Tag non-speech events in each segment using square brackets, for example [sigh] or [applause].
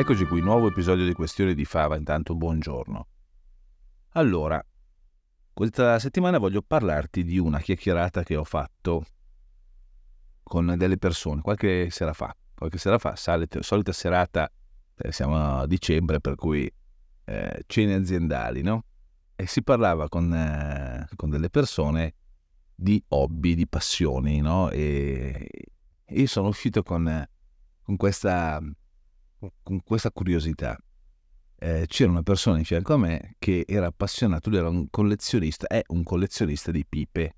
Eccoci qui, nuovo episodio di Questioni di Fava, intanto buongiorno. Allora, questa settimana voglio parlarti di una chiacchierata che ho fatto con delle persone qualche sera fa. Qualche sera fa, solita, solita serata, eh, siamo a dicembre, per cui eh, cene aziendali, no? E si parlava con, eh, con delle persone di hobby, di passioni, no? E io sono uscito con, con questa con questa curiosità. Eh, c'era una persona in fianco a me che era appassionato, lui era un collezionista, è un collezionista di pipe.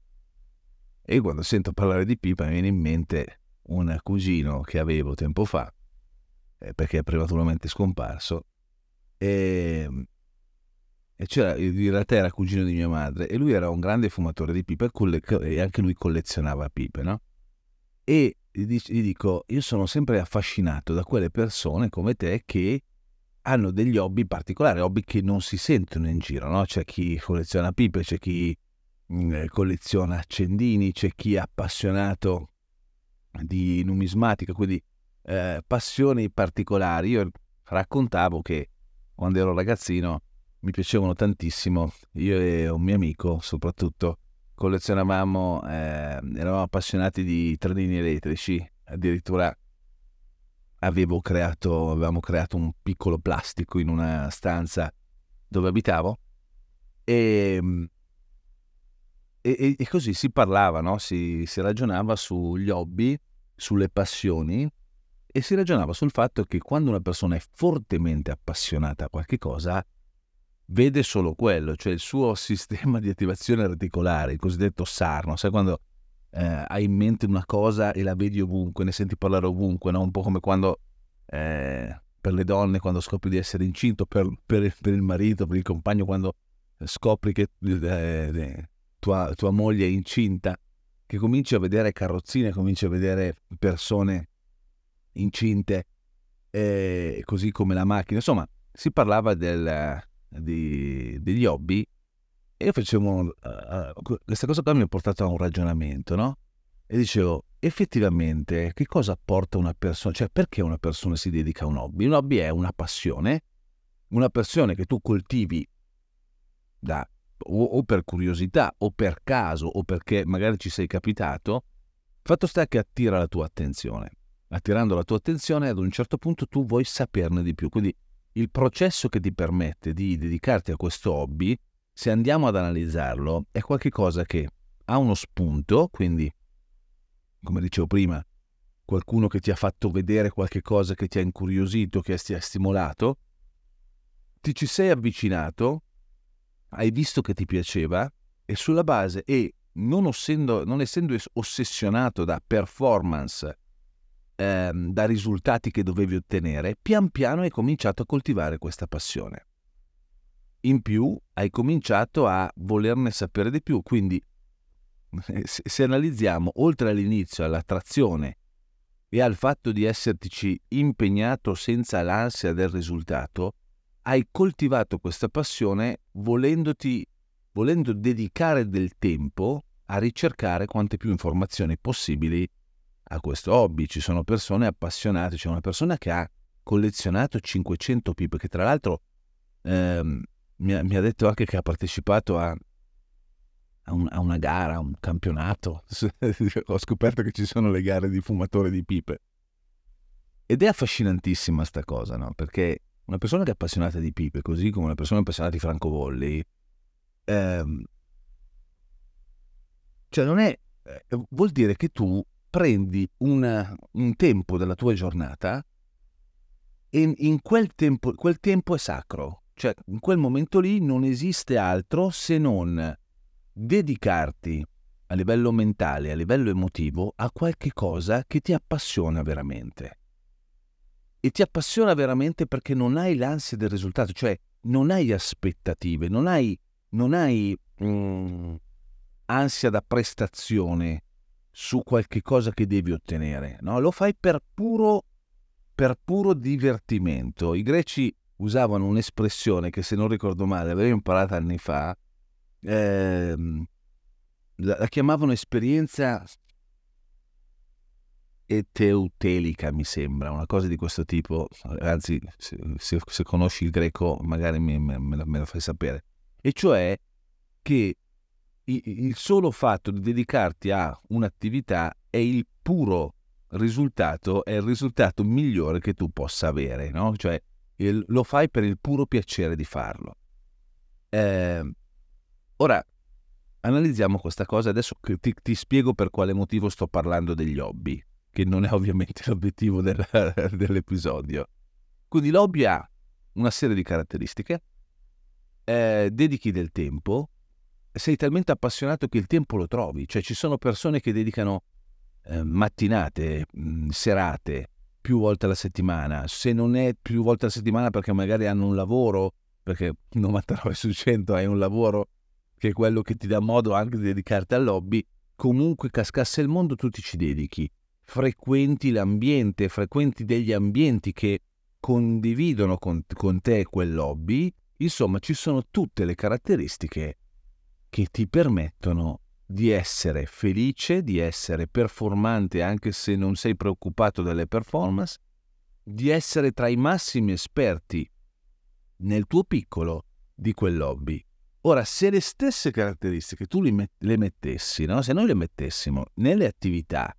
E quando sento parlare di pipa mi viene in mente un cugino che avevo tempo fa, eh, perché è prematuramente scomparso, e, e c'era, in realtà era cugino di mia madre, e lui era un grande fumatore di pipe e anche lui collezionava pipe, no? E gli dico, io sono sempre affascinato da quelle persone come te che hanno degli hobby particolari, hobby che non si sentono in giro, no? C'è chi colleziona pipe, c'è chi mm, eh, colleziona accendini, c'è chi è appassionato di numismatica, quindi eh, passioni particolari. Io raccontavo che quando ero ragazzino mi piacevano tantissimo, io e un mio amico soprattutto, collezionavamo, eh, eravamo appassionati di trenini elettrici, addirittura avevo creato, avevamo creato un piccolo plastico in una stanza dove abitavo e, e, e così si parlava, no? si, si ragionava sugli hobby, sulle passioni e si ragionava sul fatto che quando una persona è fortemente appassionata a qualche cosa, vede solo quello, cioè il suo [laughs] sistema di attivazione reticolare, il cosiddetto SAR, no? sai quando eh, hai in mente una cosa e la vedi ovunque, ne senti parlare ovunque, no? un po' come quando eh, per le donne quando scopri di essere incinto, per, per, per, il marito, per il compagno quando scopri che eh, eh, tua, tua moglie è incinta, che cominci a vedere carrozzine, cominci a vedere persone incinte, eh, così come la macchina, insomma si parlava del di, degli hobby e io facevo, uh, questa cosa qua mi ha portato a un ragionamento, no? E dicevo, effettivamente, che cosa porta una persona, cioè perché una persona si dedica a un hobby? Un hobby è una passione, una passione che tu coltivi da, o, o per curiosità, o per caso, o perché magari ci sei capitato, fatto sta che attira la tua attenzione. Attirando la tua attenzione, ad un certo punto tu vuoi saperne di più, quindi il processo che ti permette di dedicarti a questo hobby, se andiamo ad analizzarlo, è qualcosa che ha uno spunto, quindi, come dicevo prima, qualcuno che ti ha fatto vedere qualche cosa che ti ha incuriosito, che ti ha stimolato, ti ci sei avvicinato, hai visto che ti piaceva e sulla base e non, essendo, non essendo ossessionato da performance ehm, da risultati che dovevi ottenere, pian piano hai cominciato a coltivare questa passione. In più hai cominciato a volerne sapere di più, quindi [laughs] se, analizziamo oltre all'inizio, all'attrazione e al fatto di essertici impegnato senza l'ansia del risultato, hai coltivato questa passione volendoti, volendo dedicare del tempo a ricercare quante più informazioni possibili a questo hobby, ci sono persone appassionate, c'è una persona che ha collezionato 500 pipe, che tra l'altro ehm, mi, ha, mi, ha, detto anche che ha partecipato a, a, un, a una gara, a un campionato. [laughs] Ho scoperto che ci sono le gare di fumatore di pipe. Ed è affascinantissima sta cosa, no? Perché una persona che è appassionata di pipe, così come una persona appassionata di francobolli, ehm, cioè non è... Eh, vuol dire che tu prendi una, un tempo della tua giornata e in quel tempo, quel tempo è sacro, cioè in quel momento lì non esiste altro se non dedicarti a livello mentale, a livello emotivo, a qualche cosa che ti appassiona veramente. e ti appassiona veramente perché non hai l'ansia del risultato, cioè non hai aspettative, non hai, non hai mm, ansia da prestazione su qualche cosa che devi ottenere, no? lo fai per puro, per puro divertimento. I greci usavano un'espressione che se non ricordo male avevo imparato anni fa, ehm, la, la chiamavano esperienza eteutelica, mi sembra, una cosa di questo tipo, anzi se, se, se conosci il greco magari me, me, me, la, me, la, fai sapere, e cioè che il solo fatto di dedicarti a un'attività è il puro risultato, è il risultato migliore che tu possa avere, no? Cioè il, lo fai per il puro piacere di farlo. Eh, ora, analizziamo questa cosa, adesso ti, ti, spiego per quale motivo sto parlando degli hobby, che non è ovviamente [laughs] l'obiettivo del, [laughs] dell'episodio. Quindi l'hobby ha una serie di caratteristiche, eh, dedichi del tempo, sei talmente appassionato che il tempo lo trovi, cioè ci sono persone che dedicano eh, mattinate, mh, mm, serate, più volte alla settimana, se non è più volte alla settimana perché magari hanno un lavoro, perché [laughs] 99 su 100 hai un lavoro che è quello che ti dà modo anche di dedicarti al hobby, comunque cascasse il mondo tu ti ci dedichi, frequenti l'ambiente, frequenti degli ambienti che condividono con, con te quell'hobby, insomma ci sono tutte le caratteristiche che ti permettono di essere felice, di essere performante anche se non sei preoccupato delle performance, di essere tra i massimi esperti nel tuo piccolo di quell'hobby Ora, se le stesse caratteristiche tu le mettessi, no? se noi le mettessimo nelle attività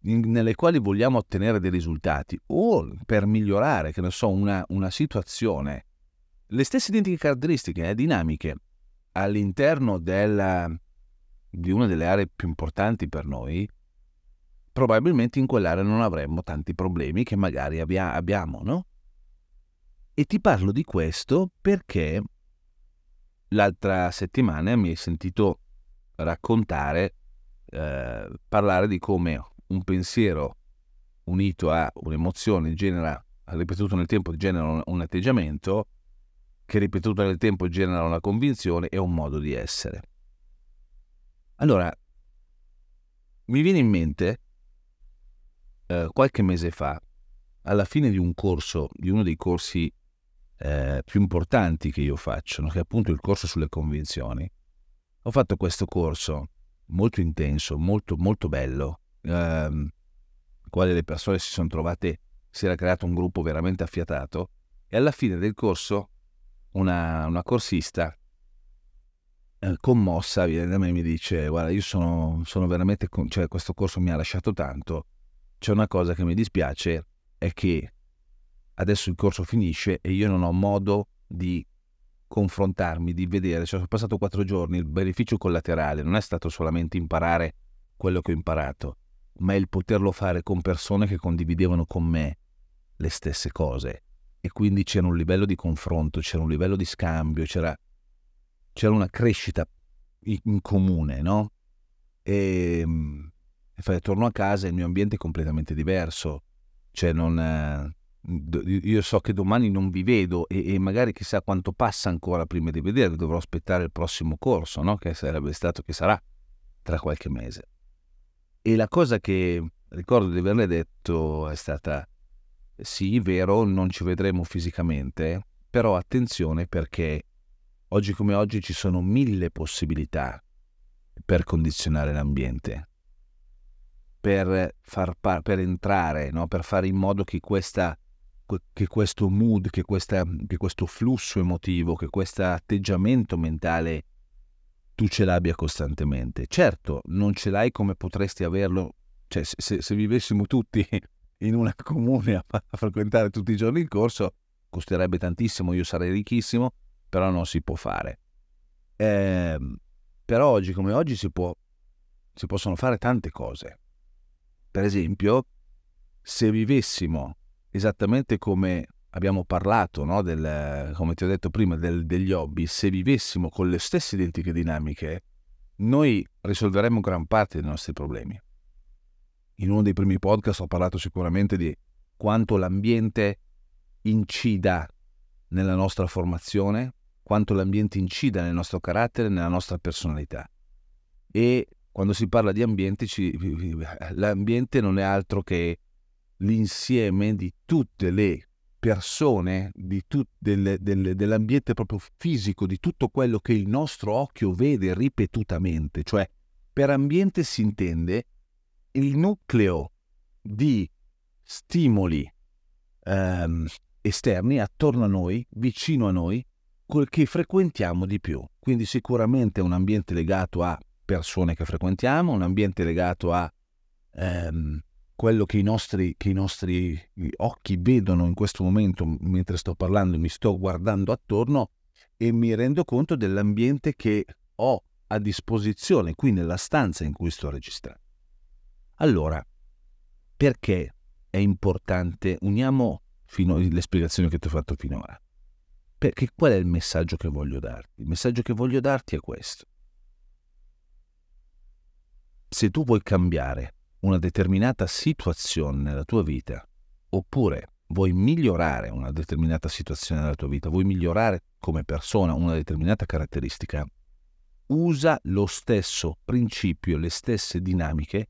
nelle quali vogliamo ottenere dei risultati o per migliorare, che ne so, una, una situazione, le stesse identiche caratteristiche, eh, dinamiche, all'interno della, di una delle aree più importanti per noi, probabilmente in quell'area non avremmo tanti problemi che magari abbia, abbiamo, no? E ti parlo di questo perché l'altra settimana mi hai sentito raccontare, eh, parlare di come un pensiero unito a un'emozione genera, ripetuto nel tempo, genera un, un atteggiamento, che ripetuto nel tempo genera una convinzione e un modo di essere. Allora, mi viene in mente, eh, qualche mese fa, alla fine di un corso, di uno dei corsi eh, più importanti che io faccio, che è appunto il corso sulle convinzioni. Ho fatto questo corso molto intenso, molto, molto bello, ehm, quale le persone si sono trovate, si era creato un gruppo veramente affiatato e alla fine del corso una, una corsista eh, commossa viene da me e mi dice guarda io sono, sono veramente, con... cioè questo corso mi ha lasciato tanto, c'è una cosa che mi dispiace è che adesso il corso finisce e io non ho modo di confrontarmi, di vedere, cioè sono passato quattro giorni, il beneficio collaterale non è stato solamente imparare quello che ho imparato, ma è il poterlo fare con persone che condividevano con me le stesse cose. E quindi c'era un livello di confronto, c'era un livello di scambio, c'era, c'era una crescita in comune, no? E, e torno a casa e il mio ambiente è completamente diverso, cioè non, io so che domani non vi vedo e, e, magari chissà quanto passa ancora prima di vedervi, dovrò aspettare il prossimo corso, no? che sarebbe stato, che sarà tra qualche mese. E la cosa che ricordo di averle detto è stata, sì, vero, non ci vedremo fisicamente, però attenzione perché oggi come oggi ci sono mille possibilità per condizionare l'ambiente, per, far par- per entrare, no? per fare in modo che questa che questo mood, che, questa, che questo flusso emotivo, che questo atteggiamento mentale tu ce l'abbia costantemente. Certo, non ce l'hai come potresti averlo, cioè se, se vivessimo tutti in una [laughs] comune a, frequentare tutti i giorni il corso, costerebbe tantissimo, io sarei ricchissimo, però non si può fare. Eh, però oggi come oggi si, può, si possono fare tante cose. Per esempio, se vivessimo esattamente come abbiamo parlato, no? del, come ti ho detto prima, del, degli hobby, se vivessimo con le stesse identiche dinamiche, noi risolveremmo gran parte dei nostri problemi. In uno dei primi podcast ho parlato sicuramente di quanto l'ambiente incida nella nostra formazione, quanto l'ambiente incida nel nostro carattere, nella nostra personalità. E quando si parla di ambiente, ci, [laughs] l'ambiente non è altro che l'insieme di tutte le persone, di tu, del, del, dell'ambiente proprio fisico, di tutto quello che il nostro occhio vede ripetutamente. Cioè, per ambiente si intende il nucleo di stimoli ehm, esterni attorno a noi, vicino a noi, quel che frequentiamo di più. Quindi sicuramente un ambiente legato a persone che frequentiamo, un ambiente legato a ehm, quello che i, nostri, che i nostri occhi vedono in questo momento mentre sto parlando, mi sto guardando attorno e mi rendo conto dell'ambiente che ho a disposizione qui nella stanza in cui sto registrando. Allora, perché è importante? Uniamo le spiegazioni che ti ho fatto finora. Perché qual è il messaggio che voglio darti? Il messaggio che voglio darti è questo. Se tu vuoi cambiare una determinata situazione nella tua vita, oppure vuoi migliorare una determinata situazione nella tua vita, vuoi migliorare come persona una determinata caratteristica, usa lo stesso principio, le stesse dinamiche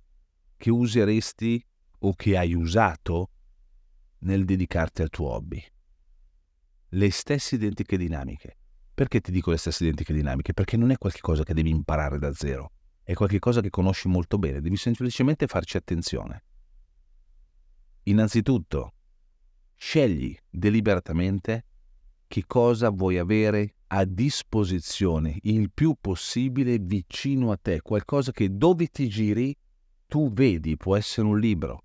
che useresti o che hai usato nel dedicarti al tuo hobby. Le stesse identiche dinamiche. Perché ti dico le stesse identiche dinamiche? Perché non è qualcosa che devi imparare da zero, è qualcosa che conosci molto bene, devi semplicemente farci attenzione. Innanzitutto, scegli deliberatamente che cosa vuoi avere a disposizione il più possibile vicino a te, qualcosa che dove ti giri tu vedi, può essere un libro,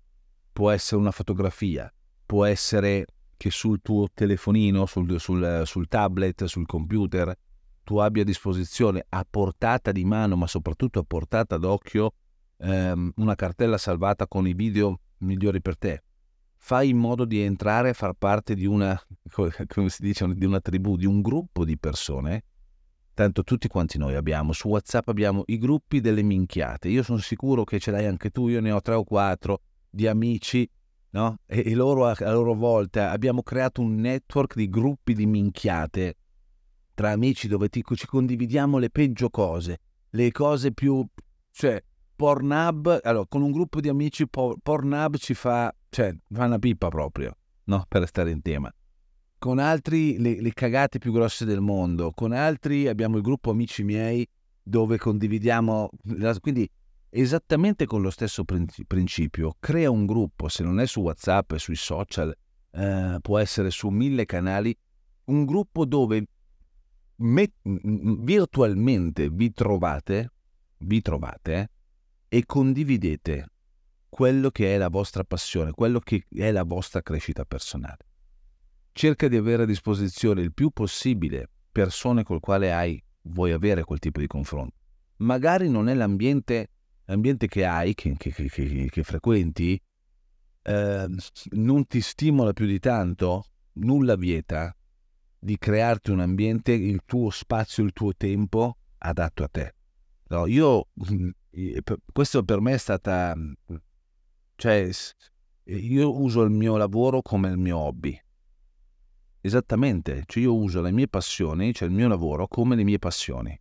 può essere una fotografia, può essere che sul tuo telefonino, sul, sul, sul tablet, sul computer, tu abbia a disposizione a portata di mano, ma soprattutto a portata d'occhio, ehm, una cartella salvata con i video migliori per te. Fai in modo di entrare a far parte di una, [laughs] come si dice, di una tribù, di un gruppo di persone. Tanto tutti quanti noi abbiamo, su WhatsApp abbiamo i gruppi delle minchiate. Io sono sicuro che ce l'hai anche tu, io ne ho tre o quattro di amici no? E, e, loro a, a loro volta abbiamo creato un network di gruppi di minchiate tra amici dove ti, ci condividiamo le peggio cose, le cose più... cioè Pornhub, allora con un gruppo di amici por, Pornhub ci fa, cioè fa una pippa proprio, no? Per stare in tema. Con altri le, le cagate più grosse del mondo, con altri abbiamo il gruppo amici miei dove condividiamo, quindi esattamente con lo stesso principio. Crea un gruppo, se non è su WhatsApp, sui social, eh, può essere su mille canali, un gruppo dove met- virtualmente vi trovate, vi trovate e condividete quello che è la vostra passione, quello che è la vostra crescita personale. Cerca di avere a disposizione il più possibile persone col quale hai, vuoi avere quel tipo di confronto. Magari non è l'ambiente l'ambiente che hai, che, che, che, che frequenti, eh, non ti stimola più di tanto, nulla vieta di crearti un ambiente, il tuo spazio, il tuo tempo adatto a te. No, io, mm, questo per me è stata, cioè, io uso il mio lavoro come il mio hobby. Esattamente, cioè io uso le mie passioni, cioè il mio lavoro come le mie passioni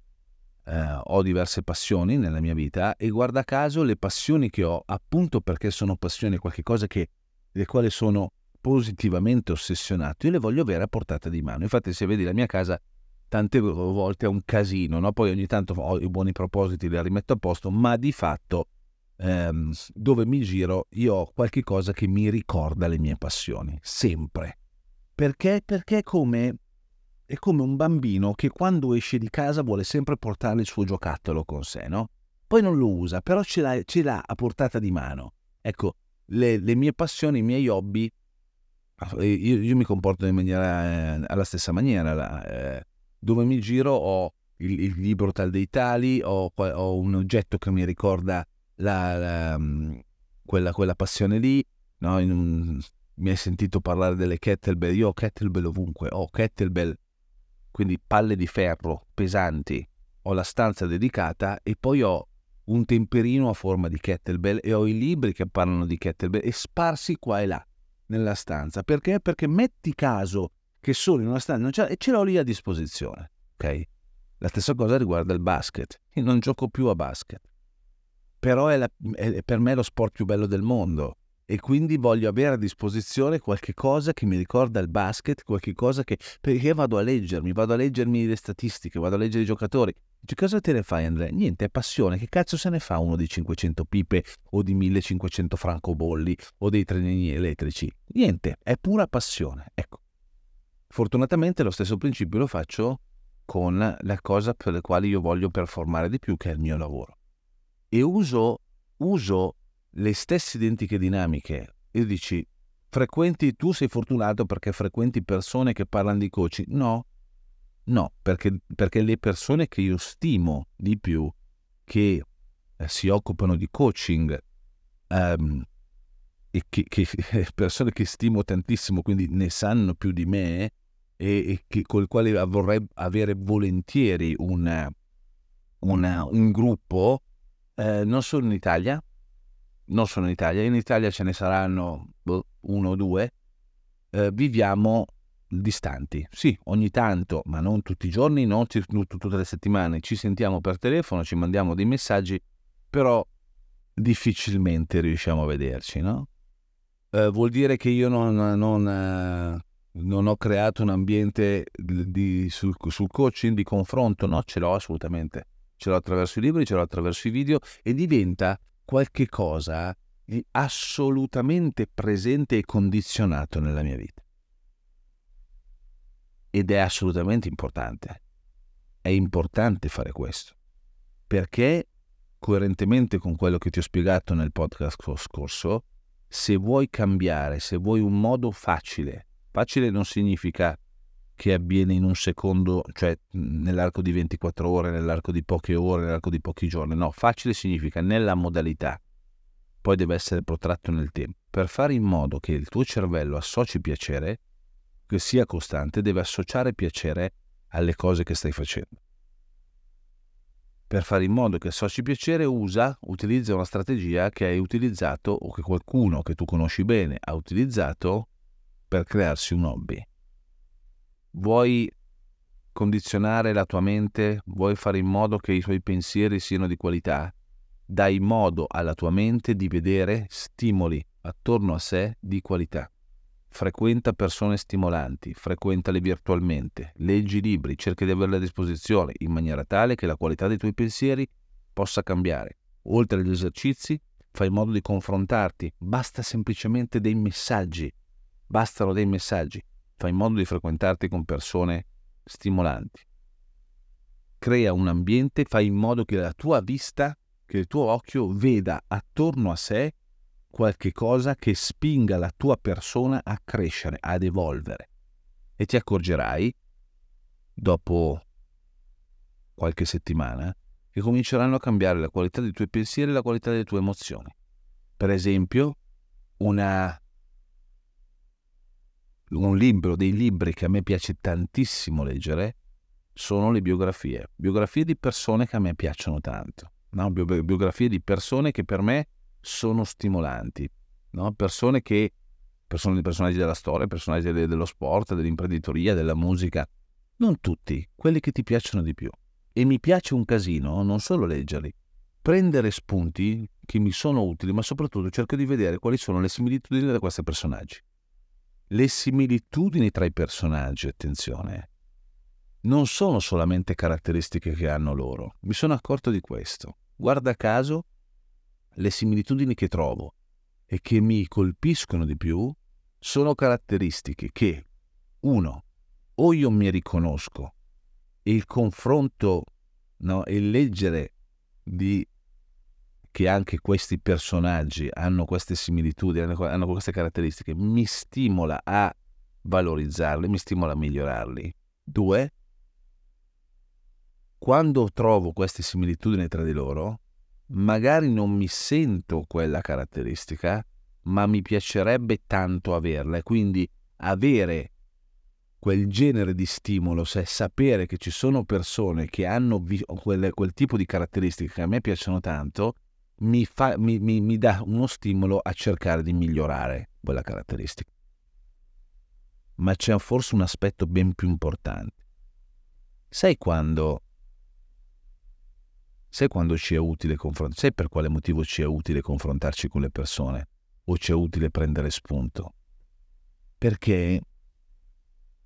eh, ho diverse passioni nella mia vita e guarda caso le passioni che ho, appunto perché sono passioni, qualcosa che, le quali sono positivamente ossessionato, io le voglio avere a portata di mano. Infatti se vedi la mia casa tante volte è un casino, no? poi ogni tanto ho i buoni propositi, li rimetto a posto, ma di fatto ehm, dove mi giro io ho qualche cosa che mi ricorda le mie passioni, sempre. Perché? Perché come è come un bambino che quando esce di casa vuole sempre portare il suo giocattolo con sé, no? Poi non lo usa, però ce l'ha, ce l'ha a portata di mano. Ecco, le, le, mie passioni, i miei hobby, io, io mi comporto in maniera, eh, alla stessa maniera. La, eh, dove mi giro ho il, il libro tal dei tali, ho, ho, un oggetto che mi ricorda la, la, mm, quella, quella, passione lì, no? un, mi hai sentito parlare delle kettlebell, io ho kettlebell ovunque, ho kettlebell quindi palle di ferro pesanti, ho la stanza dedicata e poi ho un temperino a forma di kettlebell e ho i libri che parlano di kettlebell e sparsi qua e là. nella stanza. Perché? Perché metti caso che sono in una stanza e ce l'ho lì a disposizione. Ok? La stessa cosa riguarda il basket. Io non gioco più a basket. Però è, la, è per me lo sport più bello del mondo e quindi voglio avere a disposizione qualche cosa che mi ricorda il basket, qualche cosa che... perché vado a leggermi, vado a leggermi le statistiche, vado a leggere i giocatori. Dice, cosa te ne fai Andrea? Niente, è passione, che cazzo se ne fa uno di 500 pipe o di 1500 francobolli o dei trenini elettrici? Niente, è pura passione, ecco. Fortunatamente lo stesso principio lo faccio con la cosa per la quale io voglio performare di più, che è il mio lavoro. E uso, uso le stesse identiche dinamiche. E dici, frequenti, tu sei fortunato perché frequenti persone che parlano di coaching. No, no, perché, perché le persone che io stimo di più, che eh, si occupano di coaching, um, e che, che, [laughs] persone che stimo tantissimo, quindi ne sanno più di me, e, e che, con il quale vorrei avere volentieri una, una, un gruppo, eh, non solo in Italia, non sono in Italia, in Italia ce ne saranno boh, uno o due, eh, viviamo distanti. Sì, ogni tanto, ma non tutti i giorni, non t- tutte le settimane, ci sentiamo per telefono, ci mandiamo dei messaggi, però difficilmente riusciamo a vederci, no? Eh, vuol dire che io non, non, eh, non ho creato un ambiente di, sul, sul coaching di confronto? No, ce l'ho assolutamente. Ce l'ho attraverso i libri, ce l'ho attraverso i video e diventa qualche cosa di assolutamente presente e condizionato nella mia vita. Ed è assolutamente importante. È importante fare questo. Perché, coerentemente con quello che ti ho spiegato nel podcast scorso, se vuoi cambiare, se vuoi un modo facile Facile non significa che avviene in un secondo, cioè nell'arco di 24 ore, nell'arco di poche ore, nell'arco di pochi giorni. No, facile significa nella modalità. Poi deve essere protratto nel tempo. Per fare in modo che il tuo cervello associ piacere, che sia costante, deve associare piacere alle cose che stai facendo. Per fare in modo che associ piacere, usa, utilizza una strategia che hai utilizzato o che qualcuno che tu conosci bene ha utilizzato per crearsi un hobby. Vuoi condizionare la tua mente? Vuoi fare in modo che i tuoi pensieri siano di qualità? Dai modo alla tua mente di vedere stimoli attorno a sé di qualità. Frequenta persone stimolanti, frequentale virtualmente, leggi libri, cerca di averle a disposizione in maniera tale che la qualità dei tuoi pensieri possa cambiare. Oltre agli esercizi, fai in modo di confrontarti, basta semplicemente dei messaggi Bastano dei messaggi. Fai in modo di frequentarti con persone stimolanti. Crea un ambiente, fai in modo che la tua vista, che il tuo occhio veda attorno a sé qualche cosa che spinga la tua persona a crescere, ad evolvere. E ti accorgerai, dopo qualche settimana, che cominceranno a cambiare la qualità dei tuoi pensieri e la qualità delle tue emozioni. Per esempio, una un libro, dei libri che a me piace tantissimo leggere sono le biografie, biografie di persone che a me piacciono tanto, no? biografie di persone che per me sono stimolanti, no? persone che, persone, personaggi della storia, personaggi de, dello sport, dell'imprenditoria, della musica, non tutti, quelli che ti piacciono di più. E mi piace un casino non solo leggerli, prendere spunti che mi sono utili, ma soprattutto cerco di vedere quali sono le similitudini di questi personaggi le similitudini tra i personaggi, attenzione, non sono solamente caratteristiche che hanno loro. Mi sono accorto di questo. Guarda caso, le similitudini che trovo e che mi colpiscono di più sono caratteristiche che, uno, o io mi riconosco e il confronto no, e il leggere di che anche questi personaggi hanno queste similitudini, hanno queste caratteristiche, mi stimola a valorizzarli, mi stimola a migliorarli. Due, quando trovo queste similitudini tra di loro, magari non mi sento quella caratteristica, ma mi piacerebbe tanto averla e quindi avere quel genere di stimolo, se sapere che ci sono persone che hanno quel, quel tipo di caratteristiche che a me piacciono tanto, mi, fa, mi, mi, mi dà uno stimolo a cercare di migliorare quella caratteristica. Ma c'è forse un aspetto ben più importante. Sai quando Sai quando ci è utile confrontarci? Sai per quale motivo ci è utile confrontarci con le persone? O ci è utile prendere spunto? Perché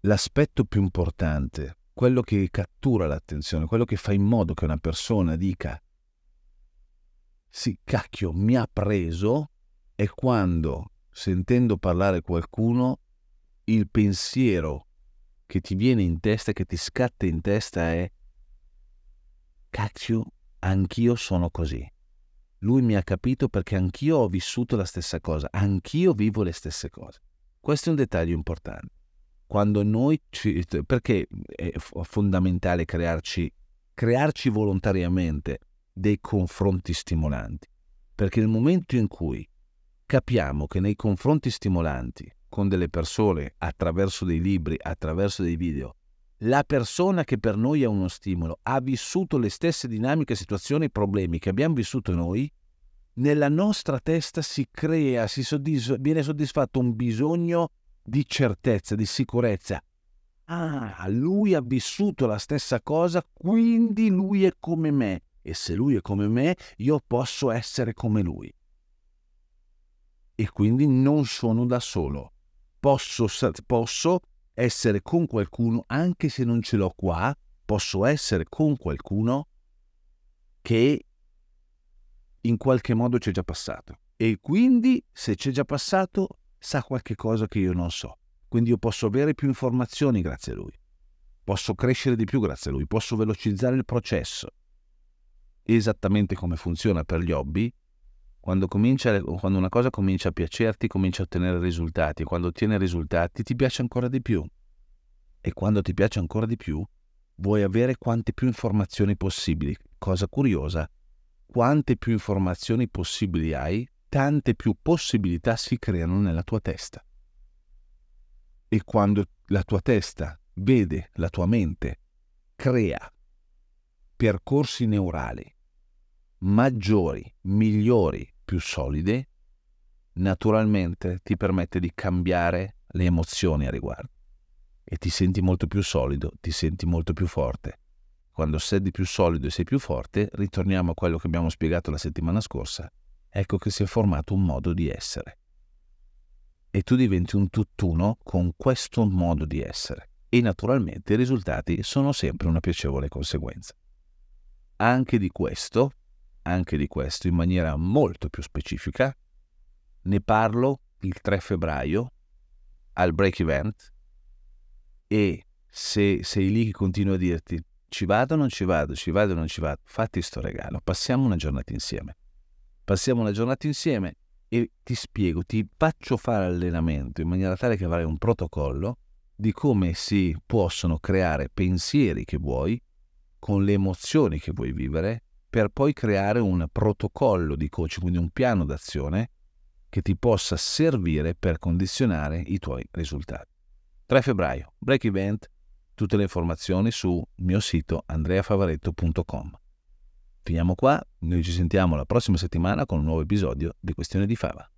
l'aspetto più importante, quello che cattura l'attenzione, quello che fa in modo che una persona dica sì, cacchio, mi ha preso, è quando, sentendo parlare qualcuno, il pensiero che ti viene in testa, che ti scatta in testa è cacchio, anch'io sono così. Lui mi ha capito perché anch'io ho vissuto la stessa cosa, anch'io vivo le stesse cose. Questo è un dettaglio importante. Quando noi ci, perché è fondamentale crearci, crearci volontariamente dei confronti stimolanti? Perché nel momento in cui capiamo che nei confronti stimolanti con delle persone, attraverso dei libri, attraverso dei video, la persona che per noi è uno stimolo ha vissuto le stesse dinamiche, situazioni e problemi che abbiamo vissuto noi, nella nostra testa si crea, si soddisf- viene soddisfatto un bisogno di certezza, di sicurezza. Ah, lui ha vissuto la stessa cosa, quindi lui è come me. E se lui è come me, io posso essere come lui. E quindi non sono da solo. Posso, posso essere con qualcuno, anche se non ce l'ho qua, posso essere con qualcuno che in qualche modo c'è già passato. E quindi, se c'è già passato, sa qualche cosa che io non so. Quindi io posso avere più informazioni grazie a lui. Posso crescere di più grazie a lui, posso velocizzare il processo. Esattamente come funziona per gli hobby, quando, comincia, quando una cosa comincia a piacerti, comincia a ottenere risultati. Quando ottiene risultati ti piace ancora di più. E quando ti piace ancora di più, vuoi avere quante più informazioni possibili. Cosa curiosa, quante più informazioni possibili hai, tante più possibilità si creano nella tua testa. E quando la tua testa vede la tua mente crea percorsi neurali maggiori, migliori, più solide, naturalmente ti permette di cambiare le emozioni a riguardo e ti senti molto più solido, ti senti molto più forte. Quando sei più solido e sei più forte, ritorniamo a quello che abbiamo spiegato la settimana scorsa, ecco che si è formato un modo di essere. E tu diventi un tutt'uno con questo modo di essere. E naturalmente i risultati sono sempre una piacevole conseguenza. Anche di questo anche di questo in maniera molto più specifica. Ne parlo il 3 febbraio al break event e se sei lì che continua a dirti ci vado o non ci vado, ci vado o non ci vado, fatti sto regalo, passiamo una giornata insieme. Passiamo una giornata insieme e ti spiego, ti faccio fare allenamento in maniera tale che avrai un protocollo di come si possono creare pensieri che vuoi con le emozioni che vuoi vivere per poi creare un protocollo di coaching, quindi un piano d'azione che ti possa servire per condizionare i tuoi risultati. 3 febbraio, break event, tutte le informazioni sul mio sito andreafavaretto.com. Finiamo qua, noi ci sentiamo la prossima settimana con un nuovo episodio di Questione di Fava.